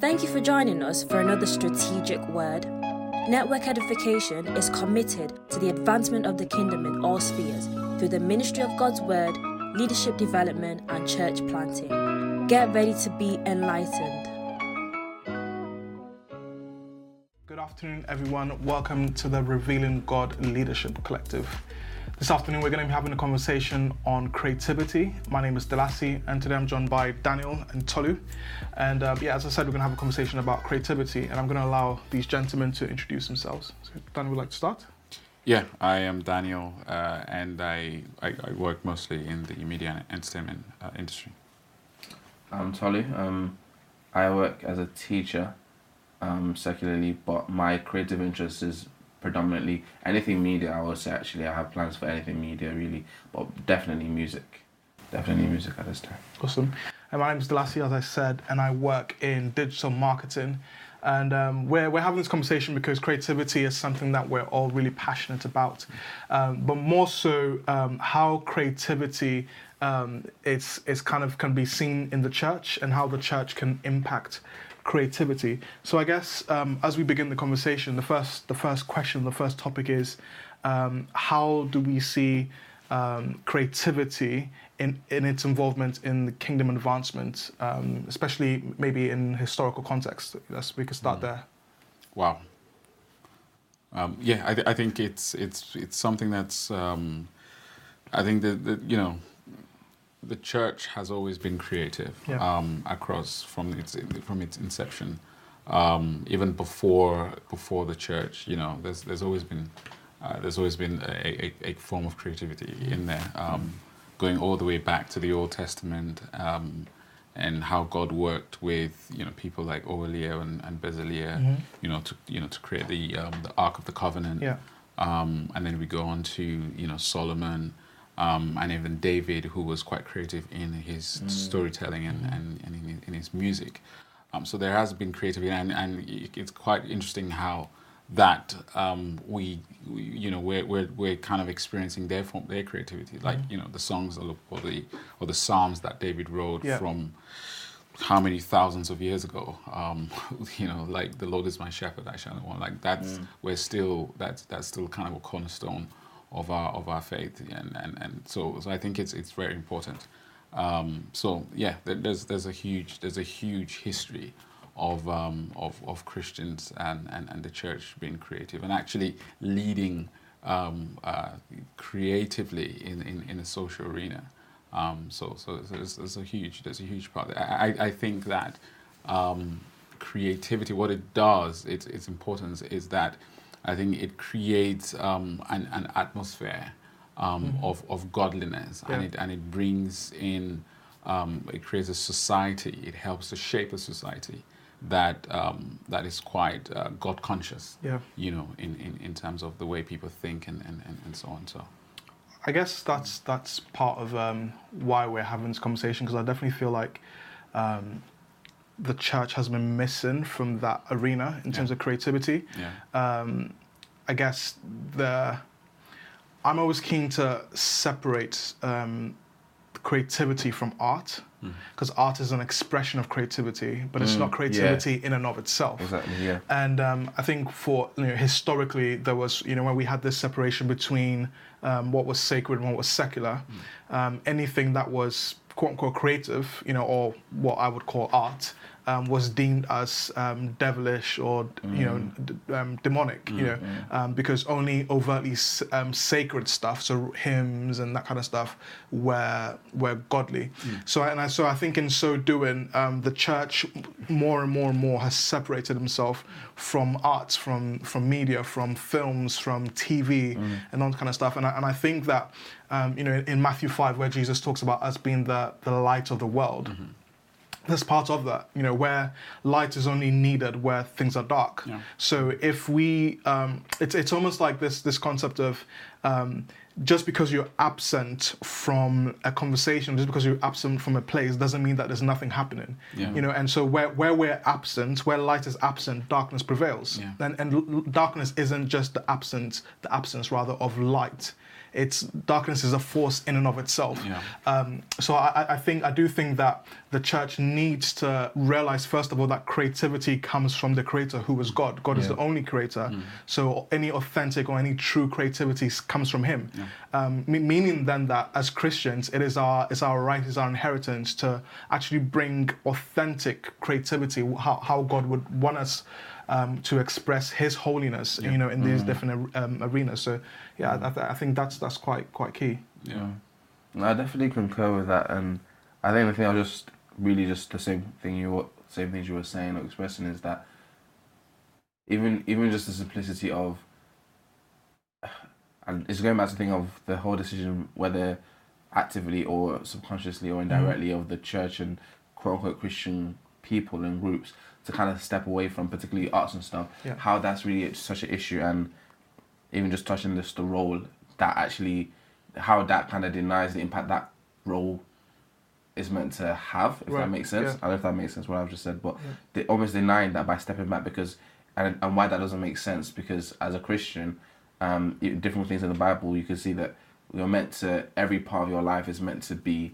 Thank you for joining us for another strategic word. Network Edification is committed to the advancement of the kingdom in all spheres through the ministry of God's word, leadership development, and church planting. Get ready to be enlightened. Good afternoon, everyone. Welcome to the Revealing God Leadership Collective. This afternoon, we're going to be having a conversation on creativity. My name is Delasi, and today I'm joined by Daniel and Tolu. And uh, yeah, as I said, we're going to have a conversation about creativity, and I'm going to allow these gentlemen to introduce themselves. So, Daniel, would you like to start? Yeah, I am Daniel, uh, and I, I, I, work mostly in the media and entertainment uh, industry. I'm Tolu. Um, I work as a teacher um, secularly, but my creative interest is predominantly anything media. I would say actually I have plans for anything media really, but definitely music. Definitely music at this time. Awesome. And my name is Delasi, as I said, and I work in digital marketing. And um, we're, we're having this conversation because creativity is something that we're all really passionate about. Um, but more so, um, how creativity um, is, is kind of can be seen in the church and how the church can impact creativity. So I guess um, as we begin the conversation, the first the first question, the first topic is um, how do we see um, creativity in, in its involvement in the kingdom advancement, um, especially maybe in historical context? Yes, we could start mm. there. Wow. Um, yeah, I, th- I, think it's it's it's something that's um, I think that, that you know the church has always been creative yeah. um, across from its from its inception. Um, even before before the church, you know, there's there's always been uh, there's always been a, a, a, form of creativity in there, um, going all the way back to the Old Testament um, and how God worked with you know people like Oholiab and, and mm-hmm. you know, to you know to create the um, the Ark of the Covenant. Yeah. Um, and then we go on to you know Solomon um, and even David, who was quite creative in his mm. storytelling and, and, and in, in, his music. Um, so there has been creativity, and, and it's quite interesting how that um, we, we, you know, we're, we're, we're kind of experiencing their form, their creativity, like mm. you know the songs or the or the psalms that David wrote yeah. from how many thousands of years ago. Um, you know, like the Lord is my shepherd, I shall not want. Like that's mm. we're still that's that's still kind of a cornerstone of our of our faith, and and, and so so I think it's it's very important. Um, so yeah, there's there's a huge there's a huge history of um, of of Christians and, and and the church being creative and actually leading um, uh, creatively in, in in a social arena. Um, so so there's, there's a huge there's a huge part. I I think that um, creativity, what it does, its its importance is that I think it creates um, an, an atmosphere um, mm-hmm. of, of godliness yeah. and, it, and it brings in, um, it creates a society, it helps to shape a society that um, that is quite uh, God conscious, yeah. you know, in, in, in terms of the way people think and, and, and, and so on. So. I guess that's that's part of um, why we're having this conversation because I definitely feel like um, the church has been missing from that arena in terms of creativity. Yeah. Um, I guess the I'm always keen to separate um, creativity from art because mm. art is an expression of creativity, but it's mm, not creativity yeah. in and of itself. Exactly. Yeah. And um, I think for you know, historically there was you know when we had this separation between um, what was sacred and what was secular, mm. Um, anything that was quote unquote creative, you know, or what I would call art, um, was deemed as um, devilish or mm. you know mm. d- um, demonic, mm, you know, mm. Um, because only overtly um, sacred stuff, so hymns and that kind of stuff, were were godly. Mm. So and I, so I think in so doing, um, the church more and more and more has separated himself from arts, from from media, from films, from TV, and all that kind of stuff. And I, and I think that you know in, Matthew five, where Jesus talks about us being the the light of the world. Mm-hmm there's part of that, you know, where light is only needed where things are dark. Yeah. So if we, um, it's it's almost like this this concept of um, just because you're absent from a conversation, just because you're absent from a place, doesn't mean that there's nothing happening. Yeah. You know, and so where where we're absent, where light is absent, darkness prevails. Yeah. And and darkness isn't just the absence, the absence rather of light it's darkness is a force in and of itself. Yeah. Um, so I, I think I do think that the church needs to realize first of all that creativity comes from the creator who is God. God is the only creator. So any authentic or any true creativity comes from Him. Um, meaning then that as Christians, it is our it's our right, it's our inheritance to actually bring authentic creativity, how, how God would want us. Um, to express His holiness, you know, in these different um, arenas. So, yeah, I, th- I think that's that's quite quite key. Yeah. No, I definitely concur with that, and I think the thing I was just really just the same thing you were same things you were saying or expressing is that even even just the simplicity of and it's going back to the thing of the whole decision whether actively or subconsciously or indirectly of the church and quote unquote Christian people and groups to kind of step away from particularly arts and stuff. Yeah. How that's really such an issue and even just touching this the role that actually how that kind of denies the impact that role is meant to have, if Right, that makes sense. yeah. I don't know if that makes sense what I've just said, but they're almost denying that by stepping back because and and why that doesn't make sense because as a Christian, um, different things in the Bible you can see that you're meant to every part of your life is meant to be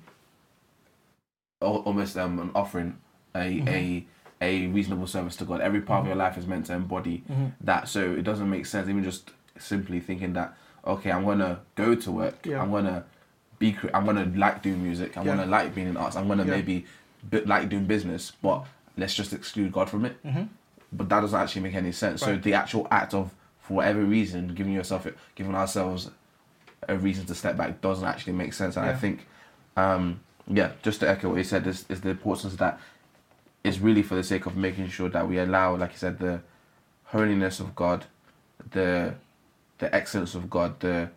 al- almost um, an offering, a Mm-hmm. a a reasonable service to God. Every part of your life is meant to embody Mm-hmm. that. So it doesn't make sense even just simply thinking that okay, I'm gonna go to work. Yeah. I'm gonna be. I'm gonna like doing music. I'm Yeah. gonna like being in arts. I'm gonna Yeah. maybe be, like doing business, but let's just exclude God from it. Mm-hmm. But that doesn't actually make any sense. So the actual act of, for whatever reason, giving yourself, giving ourselves a reason to step back doesn't actually make sense. And I think, um, yeah, just to echo what you said, is, is the importance of that is really for the sake of making sure that we allow, like you said, the holiness of God, the the excellence of God, the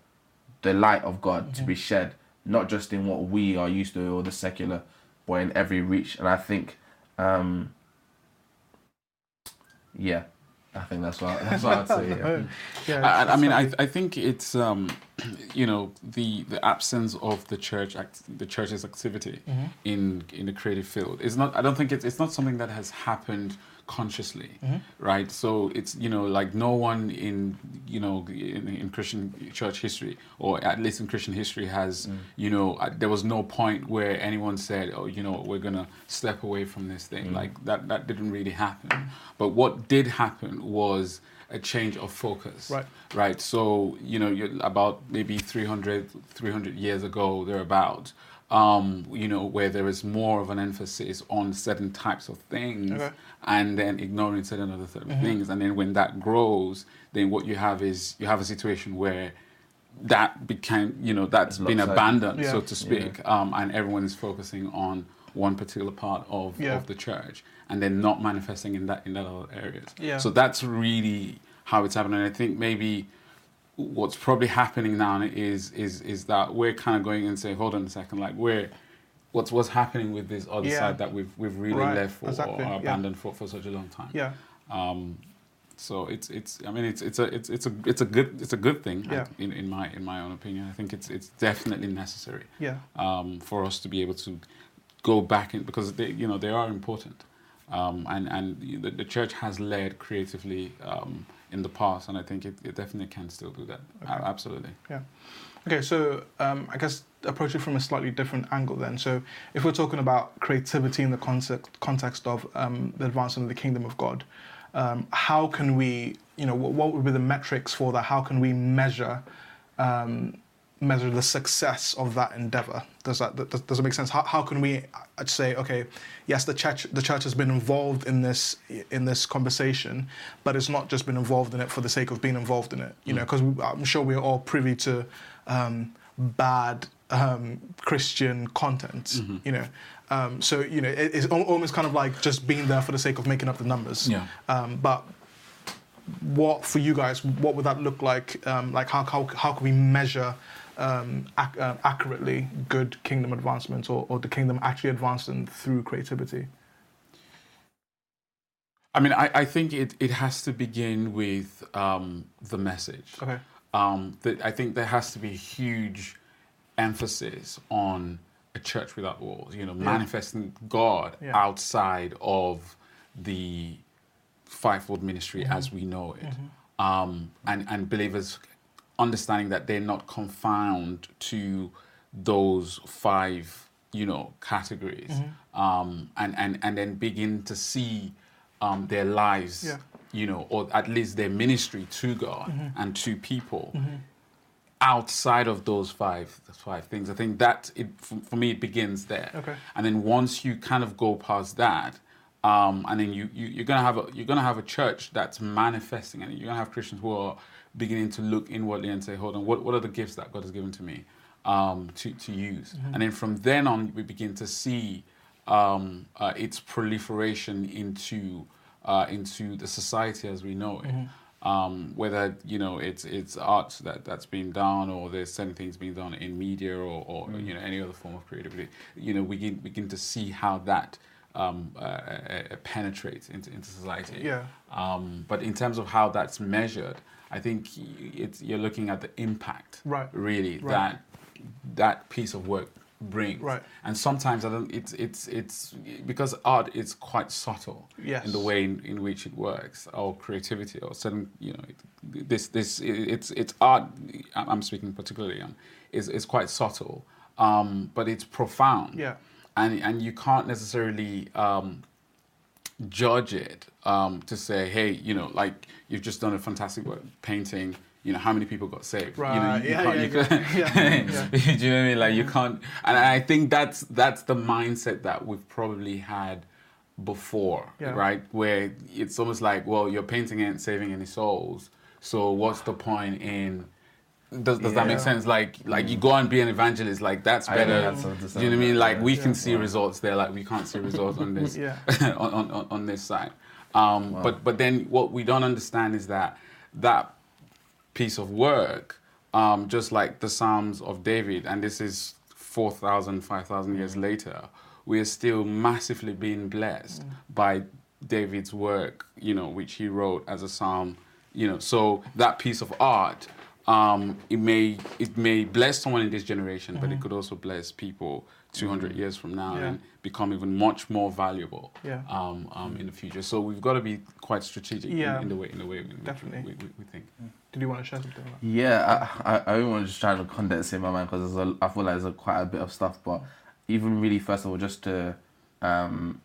the light of God to be shed, not just in what we are used to or the secular, but in every reach. And I think, um, yeah, I think that's what that's what I'd say. Yeah. yeah, I, I mean, I, I think it's um, you know the the absence of the church act, the church's activity Mm-hmm. in in the creative field is not. I don't think it's it's not something that has happened consciously, Mm-hmm. right? So it's you know like no one in you know in, in Christian church history or at least in Christian history has Mm. you know uh, there was no point where anyone said oh you know we're gonna step away from this Mm. thing like that that didn't really happen. But what did happen was a change of focus Right. right so you know you're about maybe 300 300 years ago thereabout um, you know where there is more of an emphasis on certain types of things Okay. and then ignoring certain other certain things and then when that grows then what you have is you have a situation where that became you know that's It's been abandoned Yeah. so to speak um, and everyone is focusing on one particular part of, Yeah. of the church and then not manifesting in that in that other areas Yeah. so that's really how it's happening. I think maybe what's probably happening now is is is that we're kind of going and saying, hold on a second, like we're what's what's happening with this other Yeah. side that we've we've really Right, left for exactly, or yeah. abandoned for, for such a long time. yeah, Um, so it's it's I mean it's it's a it's it's a it's a good it's a good thing Yeah. in, in my in my own opinion. I think it's it's definitely necessary yeah, um, for us to be able to go back in because they you know they are important um, and and the, the church has led creatively um, in the past and I think it, it definitely can still do that A- absolutely yeah. Okay, so um, I guess approach it from a slightly different angle then. So if we're talking about creativity in the context context of um, the advancement of the kingdom of God, um, how can we, you know, what, what would be the metrics for that? How can we measure um, measure the success of that endeavor? Does that does, does it make sense? How, how can we uh, say, okay, yes, the church the church has been involved in this in this conversation, but it's not just been involved in it for the sake of being involved in it. You know, because I'm sure we're all privy to um, bad um, Christian content. You know, um, so you know it, it's almost kind of like just being there for the sake of making up the numbers. Yeah. Um, but what for you guys? What would that look like? Um, like how how how can we measure um, ac- uh, accurately good kingdom advancement or, or the kingdom actually advancing through creativity? I mean I, I think it, it has to begin with um, the message Okay. um, that I think there has to be huge emphasis on a church without walls. You know, manifesting God Yeah. outside of the fivefold ministry Mm-hmm. as we know it, um, and and believers understanding that they're not confined to those five, you know, categories, Mm-hmm. um, and and and then begin to see um, their lives, Yeah. you know, or at least their ministry to God Mm-hmm. and to people outside of those five five things. I think that it for, for me it begins there. Okay. And then once you kind of go past that, um, and then you, you you're gonna have a you're gonna have a church that's manifesting, and you're gonna have Christians who are beginning to look inwardly and say, hold on, what what are the gifts that God has given to me um, to to use? And then from then on, we begin to see um, uh, its proliferation into uh, into the society as we know it. Um, whether you know it's it's art that that's being done, or there's certain things being done in media, or, or you know any other form of creativity, you know we begin begin to see how that um, uh, uh, penetrates into into society. Yeah. Um, but in terms of how that's measured, I think it's you're looking at the impact, Right. Really, Right. that that piece of work brings, Right. And sometimes I don't. It's it's it's because art is quite subtle, Yes. in the way in, in which it works, or creativity, or certain you know, it, this this it's it's art. I'm I'm speaking particularly on is is quite subtle, um, but it's profound, Yeah. And and you can't necessarily. Um, judge it um, to say, hey, you know, like you've just done a fantastic work painting. You know, how many people got saved? You know, Right, you yeah, can't, yeah, you yeah, yeah. Do you know what I mean? Like you can't, and I think that's that's the mindset that we've probably had before, Yeah. right? Where it's almost like, well, you're painting ain't saving any souls, so what's the point in? Does, does that make sense? Like like you go and be an evangelist, like that's better. had something to Do you know what I mean? Like yeah. we can Yeah. see results there, like we can't see results on this Yeah. on, on, on- this side. Um, But but then what we don't understand is that that piece of work, um, just like the Psalms of David, and this is 4,000, 5,000 years later, we are still massively being blessed by David's work, you know, which he wrote as a psalm, you know. So that piece of art, um, it may it may bless someone in this generation, but it could also bless people 200 years from now Yeah. and become even much more valuable Yeah. um, um, in the future. So we've got to be quite strategic Yeah. in, in the way in the way we, we- Definitely. we, we, we think. Did you want to share something? Yeah, I, I, I don't want to just try to condense in my mind because I feel like there's a, quite a bit of stuff. But even really, first of all, just to, um,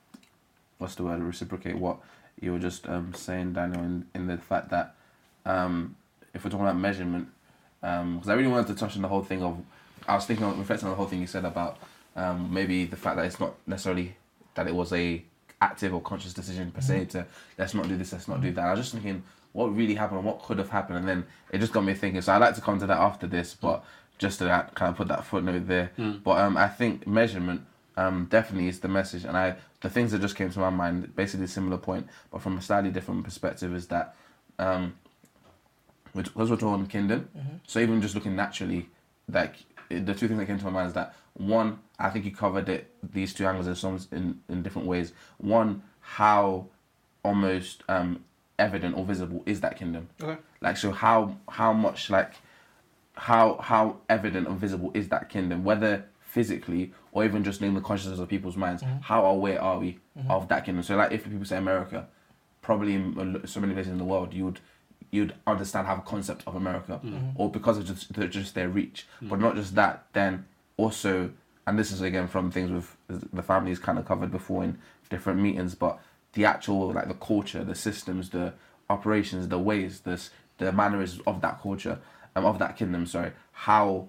what's the word, reciprocate what you were just um, saying, Daniel, in, in the fact that um, if we're talking about measurement, because I really wanted to touch on the whole thing of, I was thinking, reflecting on the whole thing you said about um, maybe the fact that it's not necessarily that it was a active or conscious decision per se to let's not do this, let's not do that. I was just thinking what really happened, what could have happened, and then it just got me thinking. So I'd like to come to that after this, but just to that, kind of put that footnote there. But um, I think measurement um, definitely is the message, and I the things that just came to my mind, basically a similar point, but from a slightly different perspective, is that um, because we're talking kingdom, mm-hmm. so even just looking naturally, like the two things that came to my mind is that one, I think you covered it these two angles in some in, in different ways. One, how almost um, evident or visible is that kingdom? Okay. Like so, how how much like how how evident or visible is that kingdom, whether physically or even just in the consciousness of people's minds? Mm-hmm. How aware are we mm-hmm. of that kingdom? So, like if people say America, probably in so many places in the world, you would you'd understand have a concept of America, mm-hmm. or because of just just their reach. Mm-hmm. But not just that, then also, and this is again from things with the families kind of covered before in different meetings, but the actual like the culture, the systems, the operations, the ways, this the mannerisms of that culture, um, of that kingdom. Sorry, how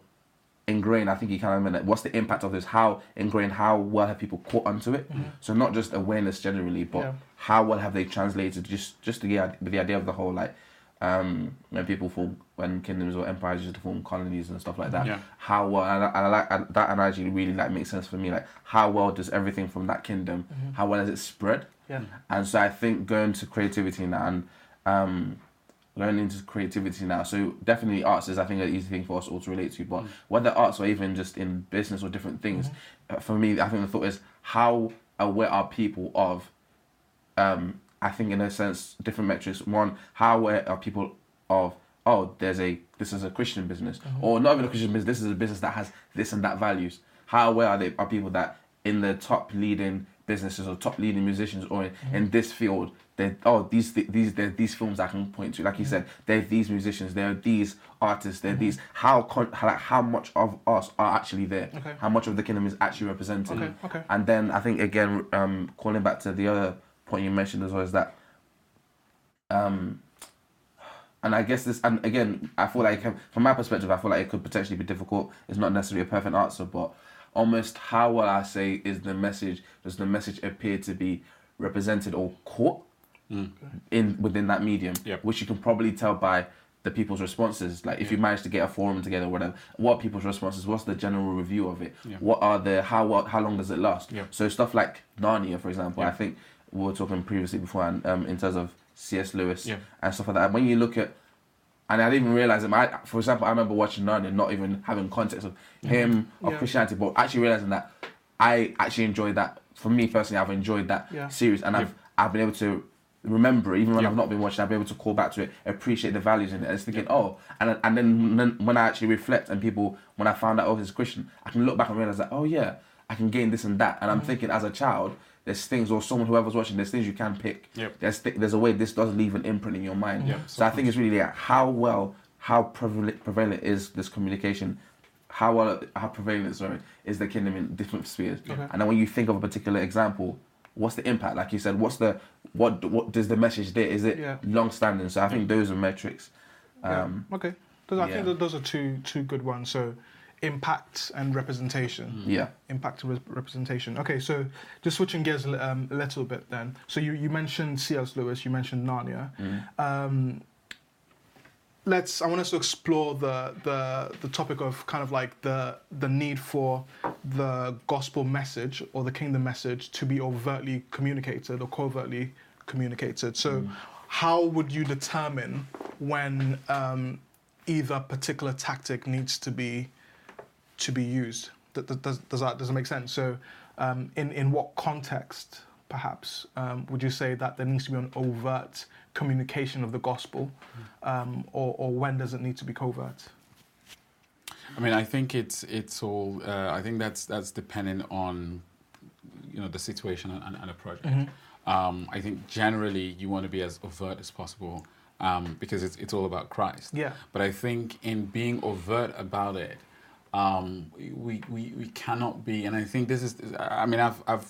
ingrained. I think you kind of meant it. What's the impact of this? How ingrained? How well have people caught onto it? Mm-hmm. So not just awareness generally, but Yeah. how well have they translated just just the the idea of the whole like um when people form when kingdoms or empires used to form colonies and stuff like that. Yeah. How well and I, and I like and that analogy really like makes sense for me. Like how well does everything from that kingdom? How well has it spread? Yeah. And so I think going to creativity now and um, learning to creativity now. So definitely arts is I think an easy thing for us all to relate to. But whether arts or even just in business or different things, uh, for me I think the thought is how aware are people of um, I think in a sense different metrics. One, how aware are people of oh, there's a this is a Christian business, mhm. or not even a Christian business. This is a business that has this and that values. How aware are they are people that in the top leading businesses or top leading musicians or in, mhm. in this field. There, oh, these these these films I can point to. Like you mhm. said, there are these musicians, there are these artists, there are these. How con- how, like, how much of us are actually there? Okay. How much of the kingdom is actually represented? Okay, okay. And then I think again, um, calling back to the other point you mentioned as well is that, um, and I guess this, and again, I feel like from my perspective, I feel like it could potentially be difficult. It's not necessarily a perfect answer, but almost how will I say is the message? Does the message appear to be represented or caught in within that medium? Yep. Which you can probably tell by the people's responses. Like if you manage to get a forum together, whatever, what are people's responses? What's the general review of it? Yeah. What are the how how long does it last? Yeah. So stuff like Narnia, for example, Yeah. I think we were talking previously before, and um, in terms of C.S. Lewis Yeah. and stuff like that. When you look at, and I didn't even realize it. I, for example, I remember watching Narnia, and not even having context of him of Yeah. Christianity, but actually realizing that I actually enjoyed that. For me personally, I've enjoyed that Yeah. series, and I've I've been able to remember it, even when Yeah. I've not been watching. I've been able to call back to it, appreciate the values in it, and it's thinking, oh, and and then, then when I actually reflect and people, when I found out oh he's Christian, I can look back and realize that oh yeah, I can gain this and that, and I'm Mm-hmm. thinking as a child. There's things, or someone whoever's watching, there's things you can pick. Yep. There's th- there's a way this does leave an imprint in your mind. Yep. So I think it's really like how well, how prevalent, prevalent is this communication, how well, how prevalent, sorry, is the kingdom in different spheres. Okay. And then when you think of a particular example, what's the impact? Like you said, what's the what what does the message there? Is it Yeah. long standing? So I think those are metrics. Yeah. Um, Okay. Those, I yeah. think those are two two good ones. So, impact and representation. yeah. Impact and re- representation. Okay, so just switching gears a um, a little bit then. So you, you mentioned C.S. Lewis, you mentioned Narnia. Um, let's. I want us to explore the, the the topic of kind of like the the need for the gospel message or the kingdom message to be overtly communicated or covertly communicated. So, how would you determine when um, either particular tactic needs to be to be used. Does, does that does that make sense? So, um, in in what context, perhaps, um, would you say that there needs to be an overt communication of the gospel, um, or or when does it need to be covert? I mean, I think it's it's all. Uh, I think that's that's dependent on, you know, the situation and, and, the project. Um, I think generally you want to be as overt as possible um, because it's it's all about Christ. Yeah. But I think in being overt about it, um, we, we we cannot be. And I think this is. I mean, I've I've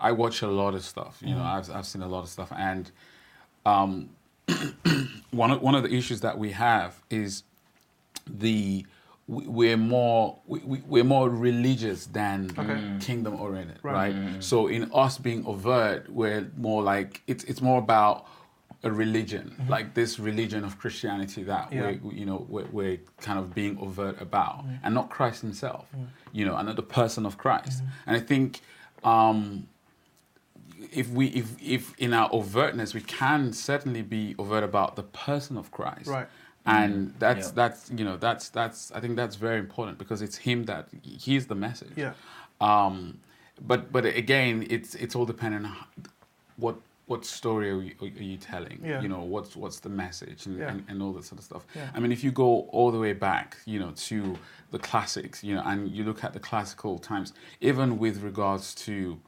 I watch a lot of stuff. You know, I've I've seen a lot of stuff, and um, one of, one of the issues that we have is the we- we're more we, we're more religious than Okay. kingdom oriented Right. right, so in us being overt we're more like it's it's more about a religion mm-hmm. like this religion of christianity that Yeah. we're you know we're, we're kind of being overt about mm. and not christ himself mm. you know and not the person of christ mm-hmm. and i think um if we if if in our overtness we can certainly be overt about the person of christ Right. and mm-hmm. that's Yeah. that's you know that's that's i think that's very important because it's him that he's the message Yeah. um but but again it's it's all dependent on what what story are you, are you telling Yeah. you know what's what's the message and, Yeah. and, and all that sort of stuff Yeah. i mean if you go all the way back you know to the classics you know and you look at the classical times even with regards to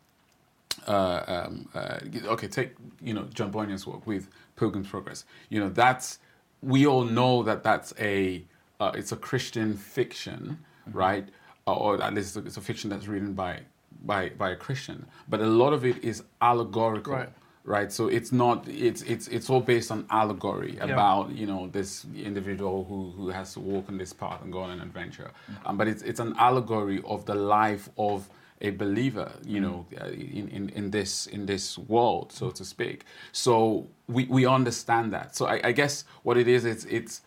uh, um, uh, okay, take you know John Bunyan's work with Pilgrim's Progress. You know that's we all know that that's a uh, it's a Christian fiction, right? Or, or at least it's a fiction that's written by by by a Christian. But a lot of it is allegorical. Right. Right, so it's not. It's it's it's all based on allegory about you know this individual who, who has to walk on this path and go on an adventure, um, but it's it's an allegory of the life of a believer, you know, uh, in, in, in this in this world, so to speak. So we, we understand that. So I, I guess what it is, it's it's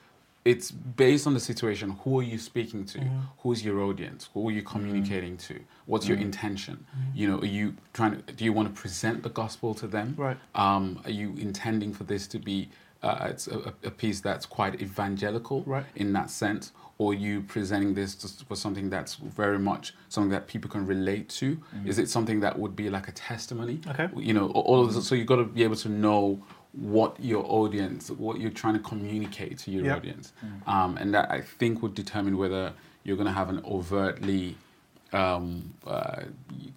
it's based on the situation. Who are you speaking to? Who's your audience? Who are you communicating to? What's your intention? You know, are you trying to? Do you want to present the gospel to them? Right. Um, are you intending for this to be uh, it's a, a piece that's quite evangelical Right. in that sense, or you presenting this just for something that's very much something that people can relate to? Is it something that would be like a testimony? Okay. You know, all of this, so you've got to be able to know what your audience, what you're trying to communicate to your Yep. audience, um, and that I think would determine whether you're going to have an overtly um, uh,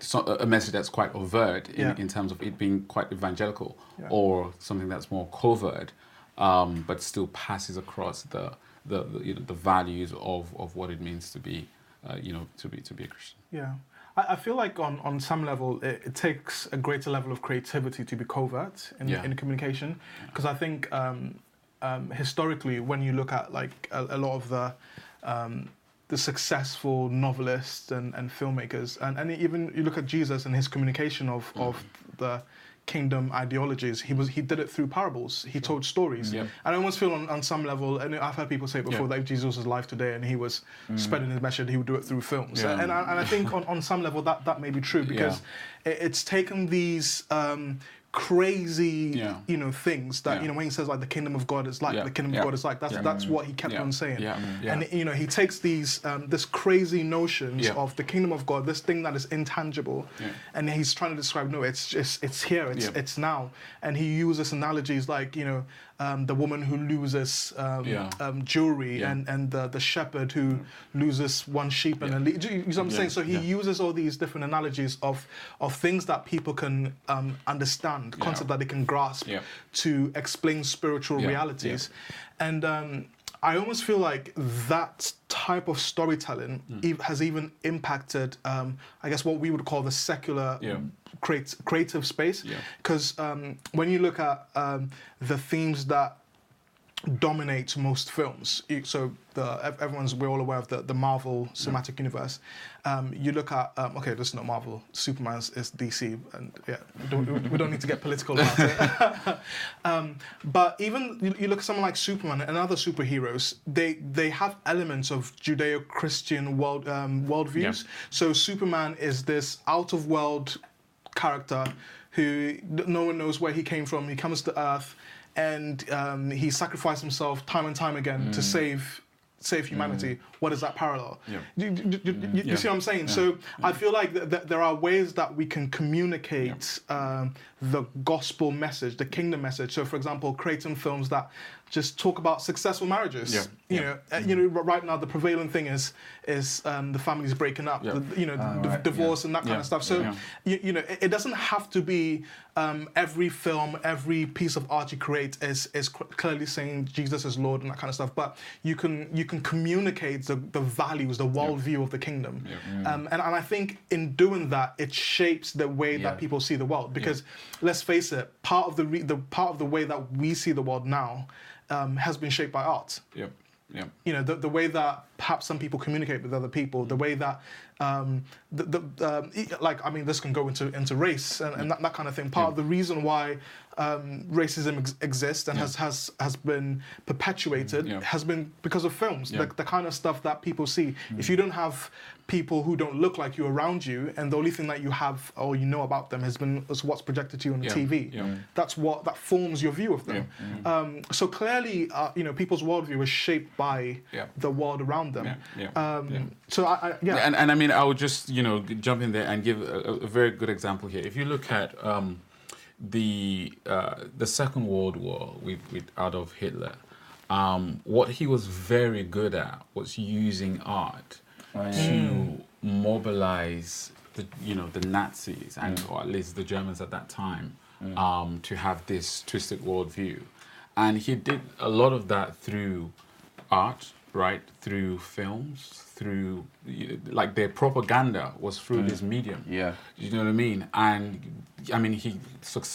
so, a message that's quite overt in, Yeah. in terms of it being quite evangelical, Yeah. or something that's more covert, um, but still passes across the the, the, you know, the values of, of what it means to be, uh, you know, to be to be a Christian. Yeah. I, I feel like on, on some level it, it takes a greater level of creativity to be covert in, Yeah. in communication. Because I think um, um, historically when you look at like a, a lot of the um, the successful novelists and, and filmmakers and, and even you look at Jesus and his communication of, of the kingdom ideologies he was he did it through parables he told stories Yeah. and I almost feel on, on some level and I've heard people say it before Yeah. that if Jesus was alive today and he was spreading his message he would do it through films Yeah. and, I, and I think on, on some level that, that may be true because it, it's taken these um, crazy Yeah. you know things that Yeah. you know when he says like the kingdom of God is like Yeah. the kingdom of God is like that's that's what he kept on saying Yeah. Yeah. and you know he takes these um, this crazy notions of the kingdom of God this thing that is intangible Yeah. and he's trying to describe no it's just it's here it's it's now and he uses analogies like you know um, the woman who loses um, Yeah. um, jewelry Yeah. and and the, the shepherd who loses one sheep and Yeah. a le- you, you know what I'm saying? So he uses all these different analogies of of things that people can um, understand concept that they can grasp to explain spiritual realities. And um, I almost feel like that type of storytelling ev- has even impacted, um, I guess, what we would call the secular Yeah. create, creative space. Yeah. Because um, when you look at um, the themes that dominate most films, so the, everyone's we're all aware of the, the Marvel cinematic universe. Um, you look at um, okay, this is not Marvel. Superman is DC, and yeah, we don't, we don't need to get political about it. um, but even you, you look at someone like Superman and other superheroes, they they have elements of Judeo-Christian world um, worldviews. Yeah. So Superman is this out-of-world character who no one knows where he came from. He comes to Earth, and um, he sacrificed himself time and time again to save save humanity. What is that parallel? Yeah. You, you- you- you- Yeah. see what I'm saying? So I feel like th- th- there are ways that we can communicate um, the gospel message, the kingdom message. So, for example, creating films that just talk about successful marriages. Yeah. You Yeah. know, uh, you know, right now the prevailing thing is is um, the families breaking up. Yeah. the- you know, d- right, divorce and that kind Yeah. of stuff. So, Yeah. you, you know, it, it doesn't have to be um, every film, every piece of art you create is is clearly saying Jesus is Lord and that kind of stuff. But you can you can communicate the, the values, the worldview of the kingdom. Yeah. Um, and, and I think in doing that, it shapes the way Yeah. that people see the world. Because let's face it, part of the re- the part of the way that we see the world now um, has been shaped by art Yep. Yep. you know the, the way that perhaps some people communicate with other people the way that um, the, the um, like I mean this can go into into race and, and that, that kind of thing part of the reason why um, racism ex- exists and Yeah. has, has has been perpetuated Yeah. has been because of films Yeah. the, the kind of stuff that people see if you don't have people who don't look like you around you and the only thing that you have or you know about them has been is what's projected to you on the Yeah. TV Yeah. that's what that forms your view of them um, so clearly uh, you know people's worldview is shaped by Yeah. the world around them. Yeah, yeah, Um, yeah. So I, I yeah. And, and I mean, I would just, you know, jump in there and give a, a- a very good example here. If you look at um, the uh, the Second World War with, with Adolf Hitler, um, what he was very good at was using art yeah. to mobilize the you know the Nazis and or at least the Germans at that time um, to have this twisted worldview, and he did a lot of that through art, right? Through films, through like their propaganda was through this medium. Yeah. You know what I mean? And I mean, he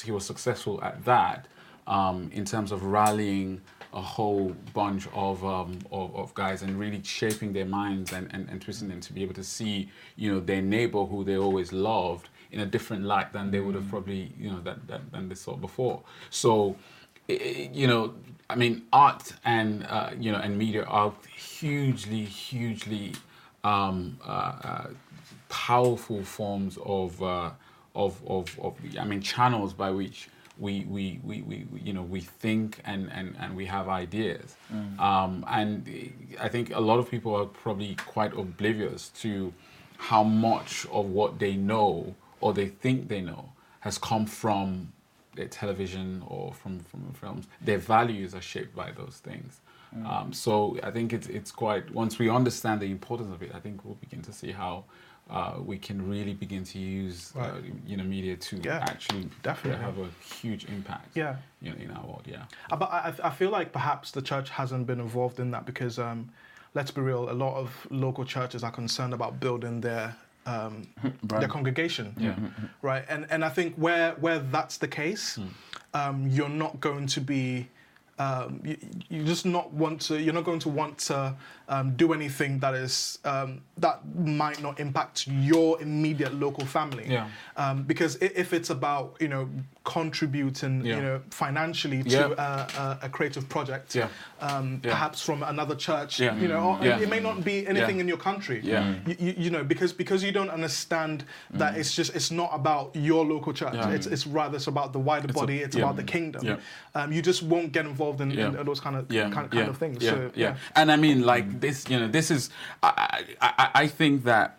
he was successful at that um, in terms of rallying a whole bunch of, um, of of guys and really shaping their minds and, and, and twisting them to be able to see, you know, their neighbor who they always loved in a different light than they would have probably, you know, that, that than they saw before. So, you know, I mean, art and uh, you know and media are hugely, hugely um, uh, uh, powerful forms of, uh, of, of, of, I mean, channels by which we, we, we, we we, you know, we think and, and, and we have ideas. Um, and I think a lot of people are probably quite oblivious to how much of what they know or they think they know has come from their television or from, from films. Their values are shaped by those things. Um, so I think it's, it's quite, once we understand the importance of it, I think we'll begin to see how uh, we can really begin to use uh, you know media to Yeah, actually definitely. have a huge impact Yeah. you know, in our world. Yeah. Uh, But I, I feel like perhaps the church hasn't been involved in that because, um, let's be real, a lot of local churches are concerned about building their um, their congregation, Yeah. right? And and I think where where that's the case, Hmm. um, you're not going to be. Um, you, you just not want to. You're not going to want to um, do anything that is um, that might not impact your immediate local family. Yeah. Um, because if it's about you know contributing Yeah. you know financially to Yeah. a, a, a creative project, Yeah. um, perhaps from another church, Yeah. you know, it may not be anything in your country. Yeah. You, you, you know, because because you don't understand that it's just it's not about your local church. It's it's rather it's about the wider It's a- body. it's yeah. about the kingdom. Um, you just won't get involved in, in those kind of kind, kind of things. Yeah, so, yeah. And I mean, like this, you know, this is, I, I- I think that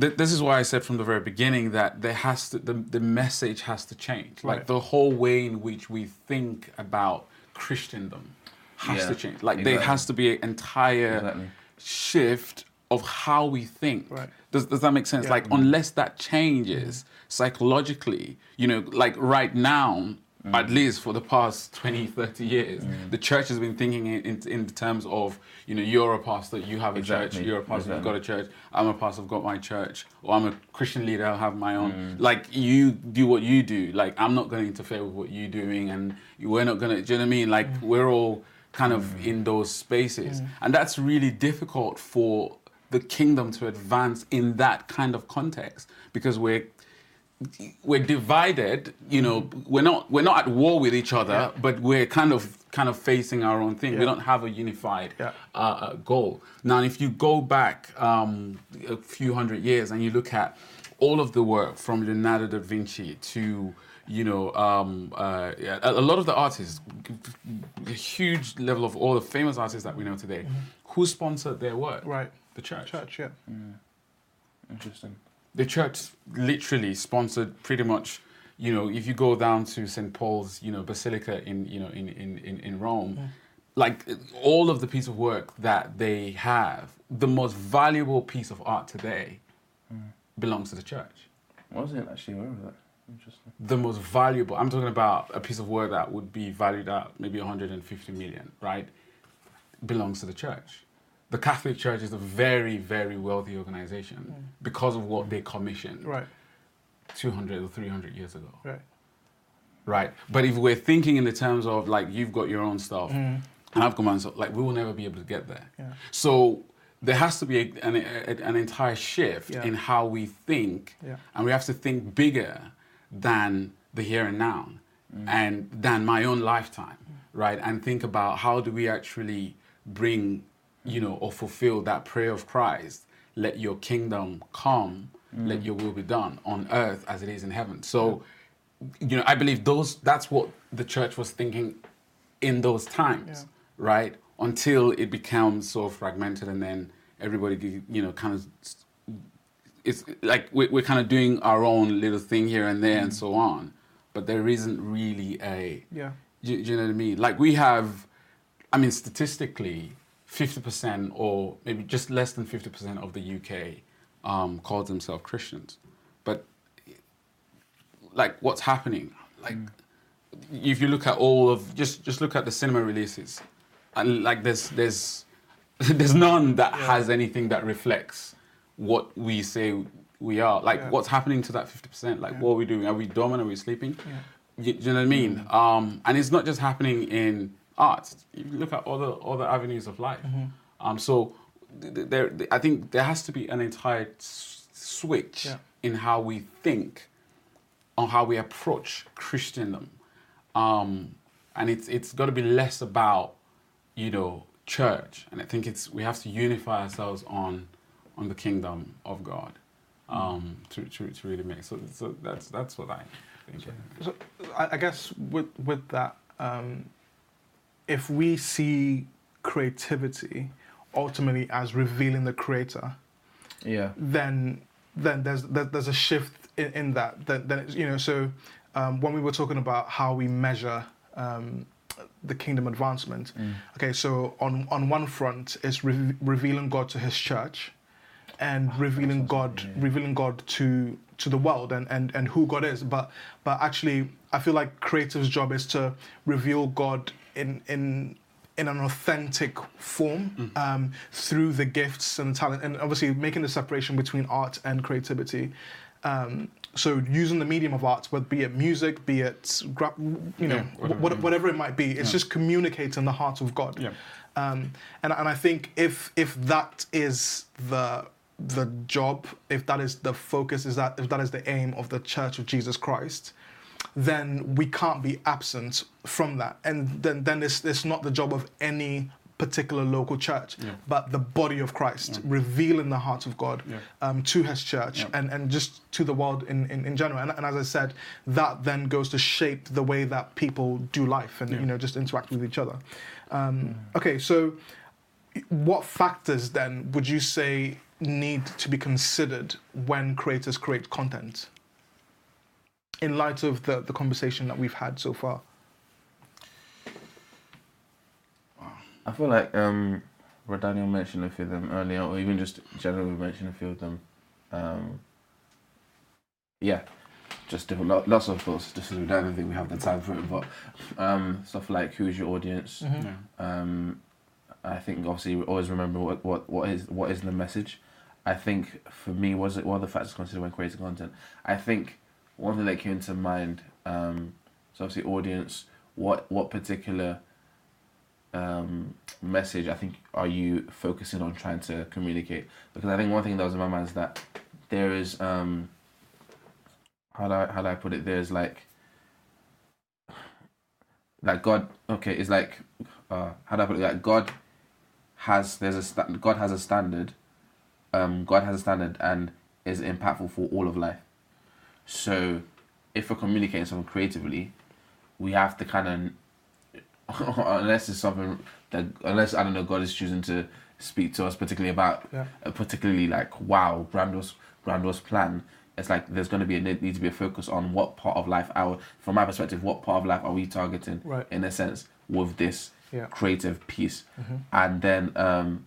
th- this is why I said from the very beginning that there has to, the, the message has to change. Like Right. the whole way in which we think about Christendom has Yeah, to change. Like there has to be an entire Exactly. shift of how we think. Right. Does, does that make sense? Yeah. Like mm-hmm. unless that changes mm-hmm. psychologically, you know, like right now, Mm. at least for the past 20, 30 years, mm. the church has been thinking in, in, in terms of, you know, you're a pastor, you have a church, you're a pastor, you've got a church, I'm a pastor, I've got my church, or I'm a Christian leader, I'll have my own. Mm. Like you do what you do. Like I'm not going to interfere with what you're doing, and we're not going to, do you know what I mean? Like we're all kind of in those spaces. And that's really difficult for the kingdom to advance in that kind of context because we're we're divided you know we're not we're not at war with each other Yeah. but we're kind of kind of facing our own thing we don't have a unified Yeah. uh, uh, goal now if you go back um, a few hundred years and you look at all of the work from leonardo da vinci to you know um, uh, yeah, a, lot of the artists a huge level of all the famous artists that we know today who sponsored their work Mm-hmm. right. the church Church, yeah. Interesting. The church literally sponsored pretty much you know if you go down to st paul's you know basilica in you know in in in, in rome like all of the piece of work that they have the most valuable piece of art today hmm. belongs to the church was it actually aware of that. Interesting. the most valuable i'm talking about a piece of work that would be valued at maybe 150 million right belongs to the church the catholic church is a very very wealthy organization mm. because of what mm. they commissioned Right, 200 or 300 years ago. Right. right. But if we're thinking in the terms of like you've got your own stuff mm. and i've got my own stuff like we will never be able to get there. Yeah. so there has to be a, an, a, an entire shift Yeah. in how we think Yeah. and we have to think bigger than the here and now and than my own lifetime right? And think about how do we actually bring you know or fulfill that prayer of christ let your kingdom come let your will be done on earth as it is in heaven. So you know i believe those that's what the church was thinking in those times Yeah. right? Until it becomes so fragmented and then everybody you know kind of it's like we're, we're kind of doing our own little thing here and there and mm. so on. But there isn't really a Yeah. do, do you know what i mean? Like we have i mean statistically 50% or maybe just less than 50% of the uk um, call themselves christians. But like what's happening? Like if you look at all of just just look at the cinema releases and like there's there's there's none that has anything that reflects what we say we are. Like Yeah. what's happening to that 50% like Yeah. what are we doing? Are we dormant? Are we sleeping? Yeah. you, do you know what i mean? Um, and it's not just happening in arts if you look at other other avenues of life Mm-hmm. um, so th- th- there i think there has to be an entire s- switch Yeah. in how we think on how we approach Christendom. Um, and it's it's got to be less about, you know, church. And I think it's we have to unify ourselves on on the kingdom of God um, to, to, to really make. So, so that's that's what I think. So I, I guess with with that, um, if we see creativity ultimately as revealing the creator, Yeah. then then there's there, there's a shift in, in that. Then, then it's, you know so um, when we were talking about how we measure um, the kingdom advancement, okay, so on on one front is re- revealing God to His church. and revealing God, revealing God to to the world and, and, and who God is. But but actually, I feel like creative's job is to reveal God in in in an authentic form um, through the gifts and the talent, and obviously making the separation between art and creativity. Um, so using the medium of art, whether be it music, be it gra- you know Yeah, wh- whatever, what- whatever it might be, it's just communicating the heart of God. Yeah. Um, and and I think if if that is the the job, if that is the focus, is that if that is the aim of the Church of Jesus Christ, then we can't be absent from that. And then then it's it's not the job of any particular local church, Yeah. but the body of Christ, revealing the heart of God Yeah. um, to His church Yeah. and, and just to the world in, in, in general. And, and as I said, that then goes to shape the way that people do life and Yeah. you know just interact with each other. Um, okay, so what factors then would you say need to be considered when creators create content? In light of the, the conversation that we've had so far. I feel like um, Rod Daniel mentioned a few of them earlier, or even just generally mentioned a few of them. Um, yeah, just different, lots of thoughts. Just 'cause we don't think we have the time for it, but um, stuff like who's your audience. Yeah. Um, I think obviously we always remember what, what, what is what is the message. I think for me was it one of the factors considered when creating content. I think one thing that came to mind. Um, so obviously audience. What what particular um, message I think are you focusing on trying to communicate? Because I think one thing that was in my mind is that there is um, how do I, how do I put it? There's like like God. Okay, it's like uh, how do I put it? Like God has there's a God has a standard. Um, God has a standard and is impactful for all of life. So, if we're communicating something creatively, we have to kind of unless it's something that unless I don't know God is choosing to speak to us particularly about Yeah. a particularly like wow Brando's Brando's plan it's like there's going to be a need to be a focus on what part of life our from my perspective what part of life are we targeting Right. in a sense with this Yeah. creative piece Mhm. and then um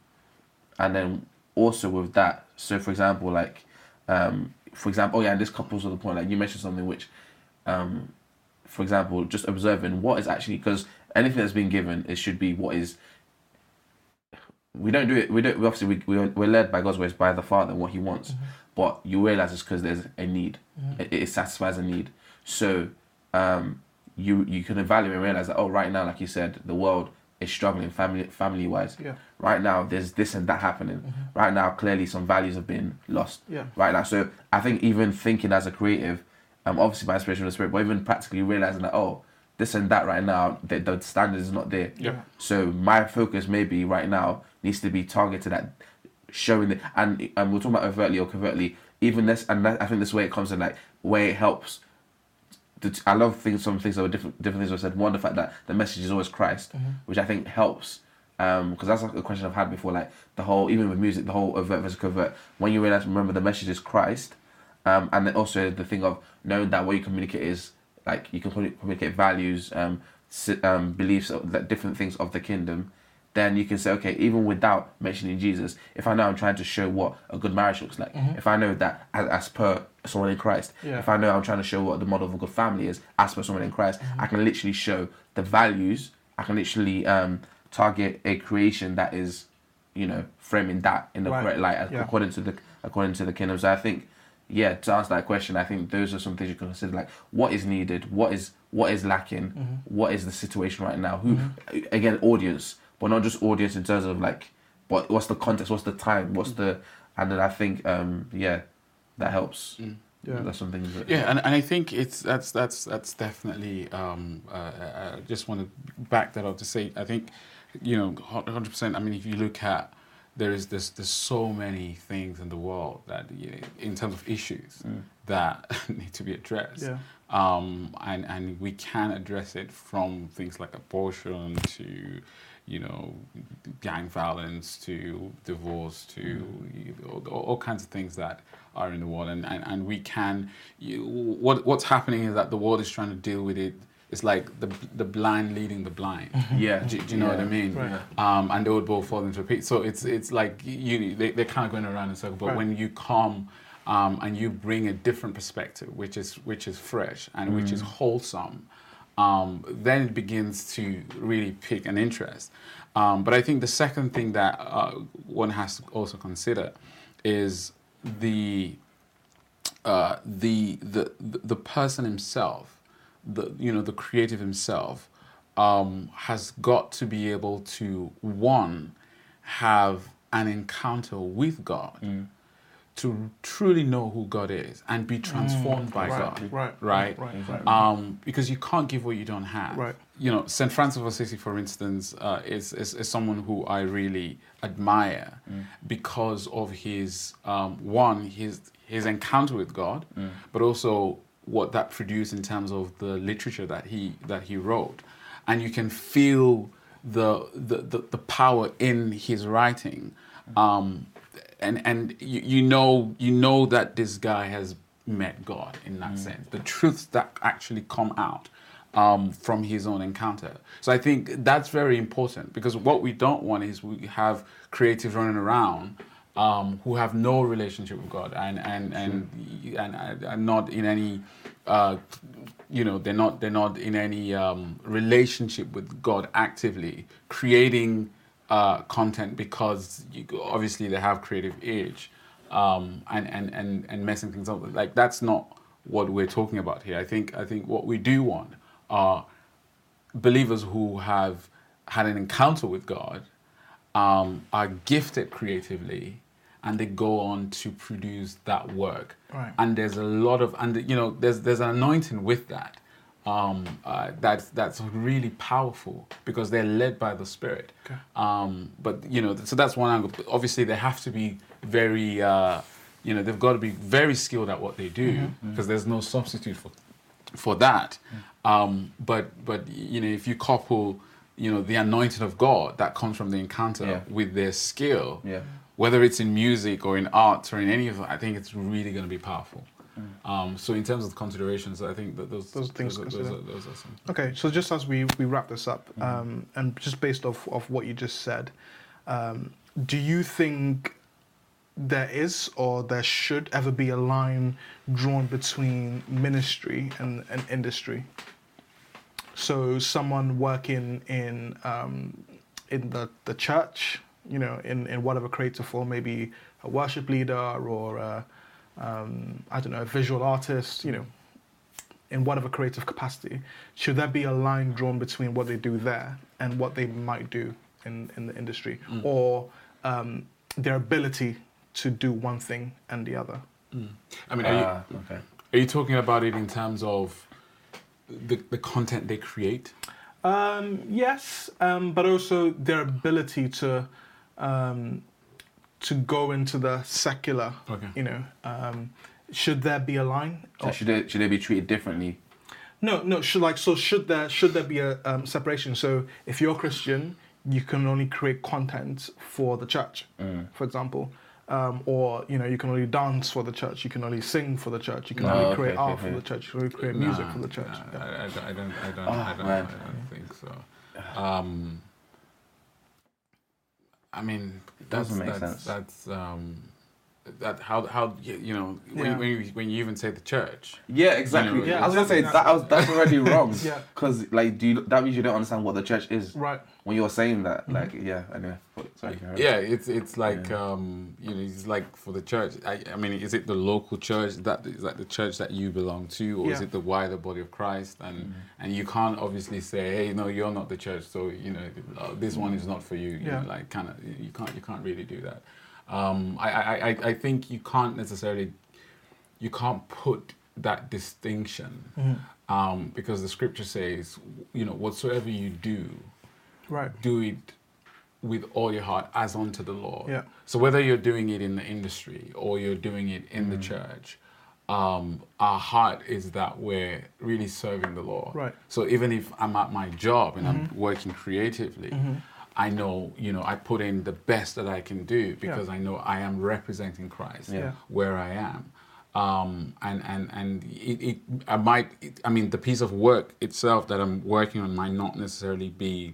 and then also with that so for example like um for example oh yeah and this couples with the point like you mentioned something which um for example just observing what is actually because anything that's been given it should be what is we don't do it we don't we obviously we, we we're led by god's ways by the father and what he wants but you realize it's because there's a need. It, it satisfies a need. So um you you can evaluate and realize that oh right now like you said the world is struggling family family wise Yeah. right now there's this and that happening. Right now clearly some values have been lost. Yeah. right now so i think even thinking as a creative um obviously by inspiration of the spirit but even practically realizing that oh this and that right now the, the standard is not there. Yeah. so my focus maybe right now needs to be targeted at showing the and and we're talking about overtly or covertly even this and that, i think this way it comes in like where it helps the, I love things. Some things that were different. Different things were said. One, the fact that the message is always Christ, which I think helps. Um, because that's like a question I've had before. Like the whole, even with music, the whole overt versus covert. When you realize, remember, the message is Christ, um, and then also the thing of knowing that what you communicate is like you can communicate values, um, um, beliefs, that different things of the kingdom. Then you can say, okay, even without mentioning Jesus, if I know I'm trying to show what a good marriage looks like, if I know that as, as per someone in Christ, Yeah. if I know I'm trying to show what the model of a good family is as per someone in Christ, I can literally show the values. I can literally um, target a creation that is, you know, framing that in the Right. correct light Yeah. according to the according to the kingdom. So I think, yeah, to answer that question, I think those are some things you can consider. Like, what is needed? What is what is lacking? Mm-hmm. What is the situation right now? Who again, audience, but not just audience in terms of like, what what's the context? What's the time? What's the and then I think, um, yeah, that helps. Yeah. That's some things. That, Yeah, and, and I think it's that's that's that's definitely. Um, uh, I just want to back that up to say I think, you know, hundred percent. I mean, if you look at there is this there's so many things in the world that you know, in terms of issues that need to be addressed. Yeah. Um, and and we can address it from things like abortion to, you know, gang violence to divorce to you know, all, all kinds of things that are in the world, and and, and we can. You, what what's happening is that the world is trying to deal with it it's like the the blind leading the blind. Yeah. Do, do you know what I mean? Right. Um, and they would both fall into a pit. So it's it's like you they they're kind of going around in a circle. But Right. when you come um, and you bring a different perspective, which is which is fresh and which is wholesome, um, then it begins to really pick an interest. Um, but I think the second thing that uh, one has to also consider is the uh, the, the the person himself, the you know the creative himself, um, has got to be able to one have an encounter with God, to truly know who God is and be transformed by right, God, right, right, right, right. Um, because you can't give what you don't have, Right. You know, Saint Francis of Assisi, for instance, uh, is, is is someone who I really admire because of his um, one his his encounter with God, but also what that produced in terms of the literature that he that he wrote, and you can feel the the the, the power in his writing, um, and and you, you know you know that this guy has met God in that sense. The truths that actually come out um, from his own encounter. So I think that's very important because what we don't want is we have creatives running around um, who have no relationship with God and and and and, and, and not in any. Uh, you know they're not they're not in any um, relationship with God actively creating uh, content because you, obviously they have creative age um, and, and and and messing things up. Like that's not what we're talking about here. I think I think what we do want are believers who have had an encounter with God um, are gifted creatively and they go on to produce that work. Right. and there's a lot of and you know there's there's an anointing with that um, uh, that's that's really powerful because they're led by the spirit Okay. um, but you know so that's one angle obviously they have to be very uh, you know they've got to be very skilled at what they do because there's no substitute for for that um, but but you know if you couple you know the anointing of God that comes from the encounter Yeah. with their skill Yeah. whether it's in music or in art or in any of I think it's really going to be powerful. Um, so in terms of considerations, I think that those Mm. Those things those, are- those, are, those are some. Okay, so just as we, we wrap this up, Mm-hmm. um, and just based off of what you just said, um, do you think there is or there should ever be a line drawn between ministry and, and industry? So someone working in um, in the, the church, you know, in, in whatever creative form, maybe a worship leader or a, um, I don't know, a visual artist, you know, in whatever creative capacity, should there be a line drawn between what they do there and what they might do in, in the industry, or um, their ability to do one thing and the other? I mean, are you, Ah, okay. are you talking about it in terms of the, the content they create? Um, yes, um, but also their ability to um, to go into the secular. Okay. You know, um, should there be a line? So should they should they be treated differently? No, no. Should like so? Should there should there be a um, separation? So if you're Christian, you can only create content for the church, Mm. for example, um, or you know you can only dance for the church. You can only sing for the church. You can No, only create okay, art for okay. the church. You can only create music Nah, for the church. nah, Yeah. I, I, don't- I don't. I don't. Oh, I, don't. I don't think so. Um, I mean, that's Doesn't make that's, sense. that's um, that how how you you know when, Yeah. when you when you even say the church. Yeah, exactly. You know, Yeah, I was gonna say exactly. that I was, that's already wrong. Yeah. Because like, do you, that means you don't understand what the church is Right. when you're saying that? Like, yeah. Anyway, sorry. Yeah, it's it's like Yeah. um, you know, it's like for the church. I, I mean, is it the local church that is that the church that you belong to, or is it the wider body of Christ? And and you can't obviously say, hey, no, you're not the church, so you know, uh, this one is not for you. You Yeah. know, like kind of you can't you can't really do that. Um, I, I I think you can't necessarily you can't put that distinction um, because the scripture says, you know, whatsoever you do, Right. do it with all your heart as unto the Lord. Yeah. So whether you're doing it in the industry or you're doing it in the church, um, our heart is that we're really serving the Lord. Right. So even if I'm at my job and I'm working creatively, I know, you know, I put in the best that I can do because I know I am representing Christ Yeah. Yeah. where I am. um, and and and it, it I might it, I mean the piece of work itself that I'm working on might not necessarily be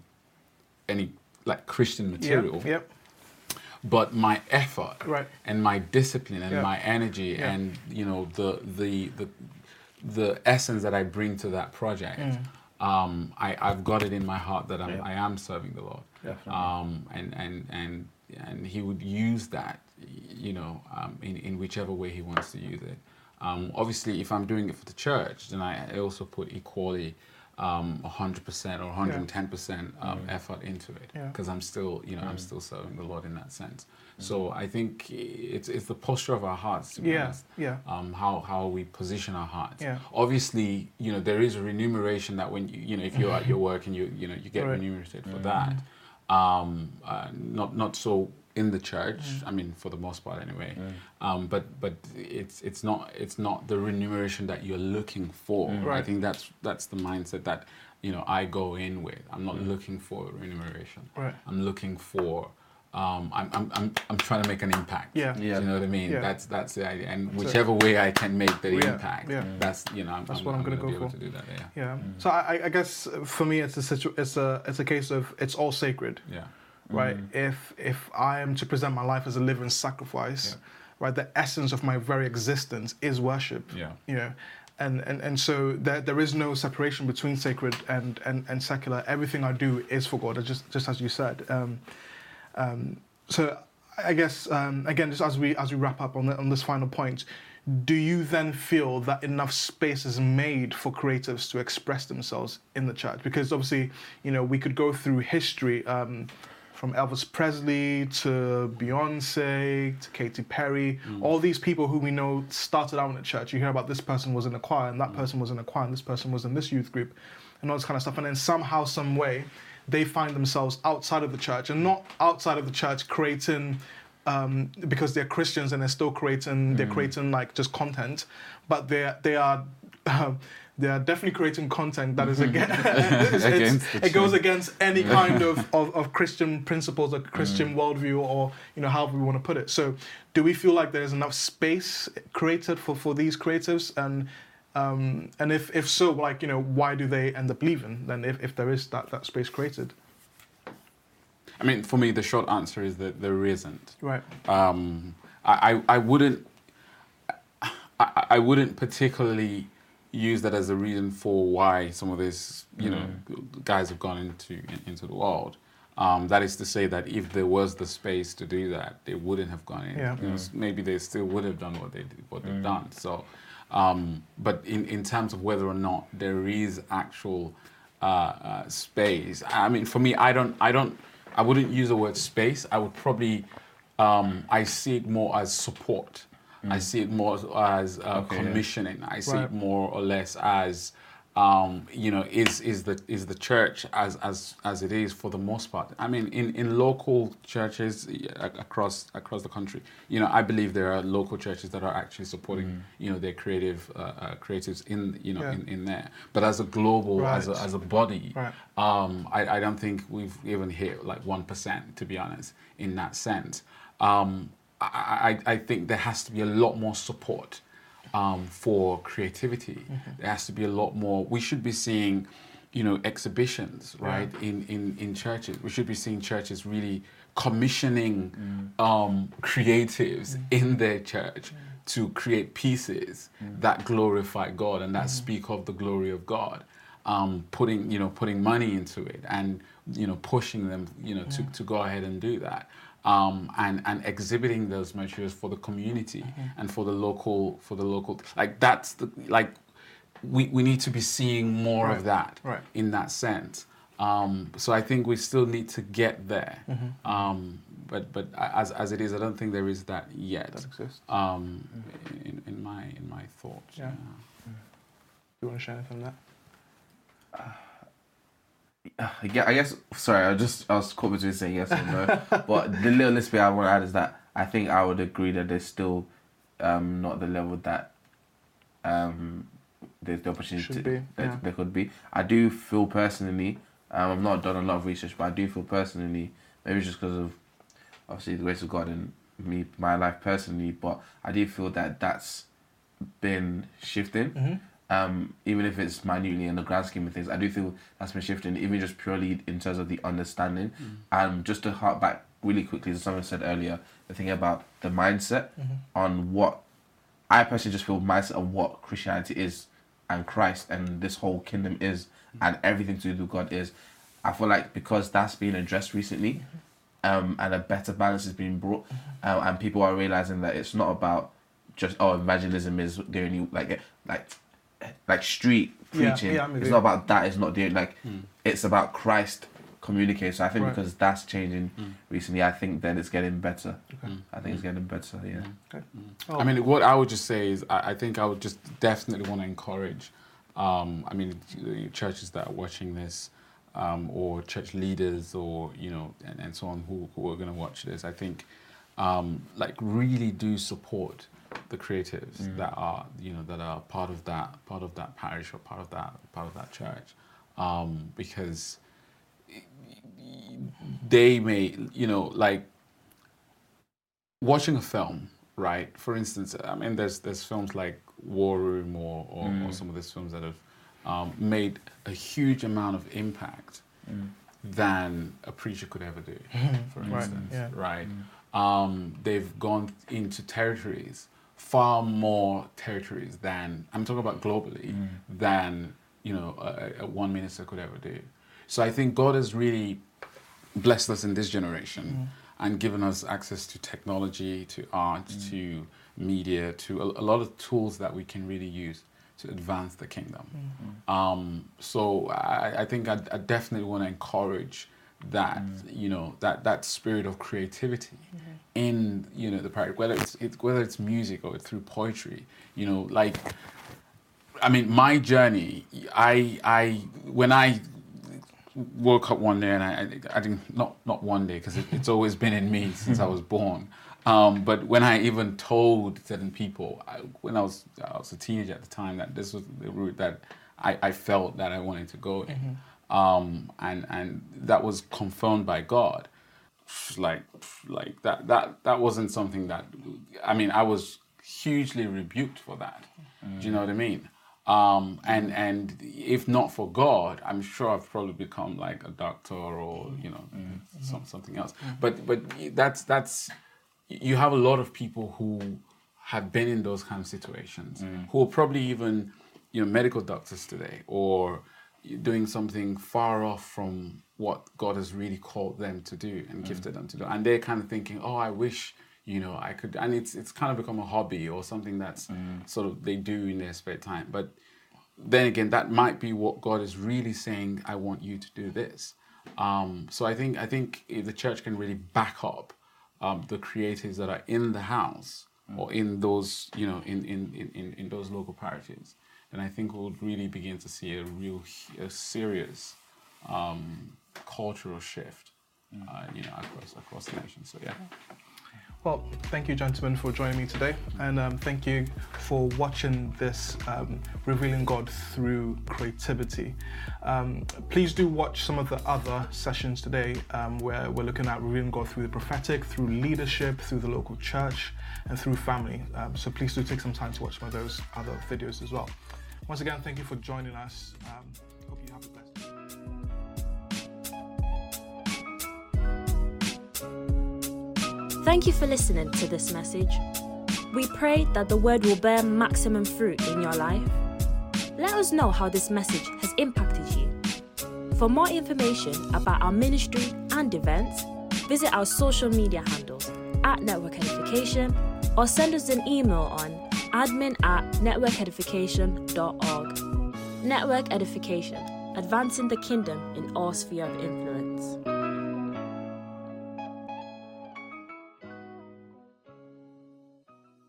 any like Christian material, Yep. yep. but my effort Right. and my discipline and Yeah. my energy Yeah. and you know the the the the essence that I bring to that project. Mm. Um, I, I've got it in my heart that I'm, Yeah. I am serving the Lord Definitely. um, and and and and he would use that, you know, um, in in whichever way he wants to use it. Um, obviously, if I'm doing it for the church, then I I also put equally um, 100% or 110% um, effort into it Yeah. because I'm still, you know, I'm still serving the Lord in that sense. So I think it's it's the posture of our hearts, to be Yeah. honest. Yeah. Um, how how we position our hearts. Yeah. Obviously, you know, there is a remuneration that when you you know if you're at your work and you you know you get Right. remunerated for that. Um, uh, not not so in the church. Mm. I mean, for the most part, anyway. Um, but but it's it's not it's not the remuneration that you're looking for. I Right. think that's that's the mindset that you know I go in with. I'm not looking for remuneration. Right. I'm looking for. Um, I'm, I'm, I'm, I'm trying to make an impact. Yeah. Do Yeah. you know what I mean? Yeah. That's that's the idea. And So- whichever way I can make the Yeah, impact, yeah. that's you know, I'm, That's I'm, what I'm gonna, gonna be go able for. to do that. Yeah. Yeah. So I, I guess for me, it's a situ- it's a it's a case of it's all sacred, Yeah. Right? If if I am to present my life as a living sacrifice, Yeah. right, the essence of my very existence is worship. Yeah. You know, and and and so there there is no separation between sacred and and and secular. Everything I do is for God. Just just as you said. Um, um, so I guess um, again, just as we as we wrap up on the, on this final point, do you then feel that enough space is made for creatives to express themselves in the church? Because obviously, you know, we could go through history. Um, from Elvis Presley to Beyonce to Katy Perry, all these people who we know started out in the church. You hear about this person was in a choir, and that person was in a choir, and this person was in this youth group, and all this kind of stuff. And then somehow, some way, they find themselves outside of the church, and not outside of the church creating um, because they're Christians and they're still creating, they're creating like just content, but they are they are. Um, they are definitely creating content that is again, it's- it's- Against the it goes against any kind of, of, of Christian principles or Christian worldview or you know however we want to put it. So, do we feel like there is enough space created for, for these creatives and um, and if, if so, like you know, why do they end up leaving? Then if, if there is that, that space created, I mean, for me, the short answer is that there isn't. right? Um, I, I, I wouldn't. I, I wouldn't particularly use that as a reason for why some of these, you know, guys have gone into in, into the world. Um, that is to say that if there was the space to do that, they wouldn't have gone in. Yeah. You know, s- maybe they still would have done what they did, what they've done. So, um, but in, in terms of whether or not there is actual uh, uh, space, I mean, for me, I don't, I don't, I wouldn't use the word space. I would probably, um, I see it more as support. I see it more as uh, Okay, yeah. commissioning. I see Right. it more or less as um, you know, is is the is the church as as as it is for the most part. I mean, in, in local churches across across the country, you know, I believe there are local churches that are actually supporting you know their creative uh, uh, creatives in you know Yeah. in, in there. But as a global, as a as a body, Right. um, I, I don't think we've even hit like one percent to be honest in that sense. Um, I, I, I think there has to be a lot more support um, for creativity. There has to be a lot more. We should be seeing, you know, exhibitions, right, in, in, in churches. We should be seeing churches really commissioning um, creatives in their church to create pieces that glorify God and that speak of the glory of God. Um, putting you know putting money into it and you know pushing them you know to, to go ahead and do that um, and and exhibiting those materials for the community and for the local for the local like that's the like we, we need to be seeing more Right. of that Right. in that sense um, so I think we still need to get there Mm-hmm. um, but but as, as it is I don't think there is that yet That exists. um, in, in my in my thoughts Yeah. Do you want to share anything on that? I gue- I guess. Sorry, I just I was caught between saying yes or no. but the little list bit I want to add is that I think I would agree that there's still um, not the level that um, there's the opportunity to- that yeah. there could be. I do feel personally. Um, I've not done a lot of research, but I do feel personally. Maybe it's just because of obviously the grace of God and me, my life personally. But I do feel that that's been shifting. Um, even if it's minutely in the grand scheme of things, I do feel that's been shifting, even just purely in terms of the understanding. And just to hark back really quickly to something said earlier, the thing about the mindset on what I personally just feel mindset of what Christianity is and Christ and this whole kingdom is and everything to do with God is. I feel like because that's been addressed recently, um, and a better balance is being brought, uh, and people are realizing that it's not about just oh evangelism is the only like like like street preaching. yeah, I'm it's not about that. It's not the like it's about Christ communicating. So I think Right. because that's changing recently, I think then it's getting better. I think it's getting better. Yeah. Oh, I mean, what I would just say is, I, I think I would just definitely want to encourage. Um, I mean, churches that are watching this, um, or church leaders, or you know, and, and so on, who, who are going to watch this. I think, um, like, really do support the creatives that are, you know, that are part of that, part of that parish or part of that, part of that church, um, because they may, you know, like watching a film, right? For instance, I mean, there's there's films like War Room or or, or some of these films that have um, made a huge amount of impact than a preacher could ever do. For Right, instance, yeah. right? Um, they've gone into territories far more territories than I'm talking about globally mm. than you know a, a one minister could ever do. So I think God has really blessed us in this generation mm. and given us access to technology, to art, mm. to media, to a, a lot of tools that we can really use to advance the kingdom. Mm-hmm. Um, so I, I think I, I definitely want to encourage that mm. you know that that spirit of creativity mm-hmm. in you know the part whether it's, it's whether it's music or through poetry you know like I mean, my journey. I I when I woke up one day and I I, didn't not not one day because it, it's always been in me since I was born. Um, but when I even told certain people I, when I was I was a teenager at the time that this was the route that I, I felt that I wanted to go in, mm-hmm. Um, and and that was confirmed by God like like that that that wasn't something that I mean I was hugely rebuked for that. Do you know what I mean? Um, and and if not for God, I'm sure I've probably become like a doctor or you know some, something else. But but that's that's you have a lot of people who have been in those kind of situations who are probably even you know medical doctors today or doing something far off from what God has really called them to do and gifted them to do. And they're kind of thinking, oh, I wish, you know, I could. And it's it's kind of become a hobby or something that's sort of they do in their spare time. But then again, that might be what God is really saying. I want you to do this. Um, so I think I think if the church can really back up um, the creatives that are in the house or in those you know in in, in, in, in those local parishes, then I think we'll really begin to see a real a serious um, cultural shift, uh, you know, across across the nation. So yeah. Well, thank you, gentlemen, for joining me today, and um, thank you for watching this um, revealing God through creativity. Um, please do watch some of the other sessions today, um, where we're looking at revealing God through the prophetic, through leadership, through the local church, and through family. Um, so please do take some time to watch some of those other videos as well. Once again, thank you for joining us. Um, hope you have a blessed. day. Thank you for listening to this message. We pray that the word will bear maximum fruit in your life. Let us know how this message has impacted you. For more information about our ministry and events, visit our social media handles at Network Edification or send us an email on admin at networkedification.org. Network Edification, advancing the kingdom in all sphere of influence.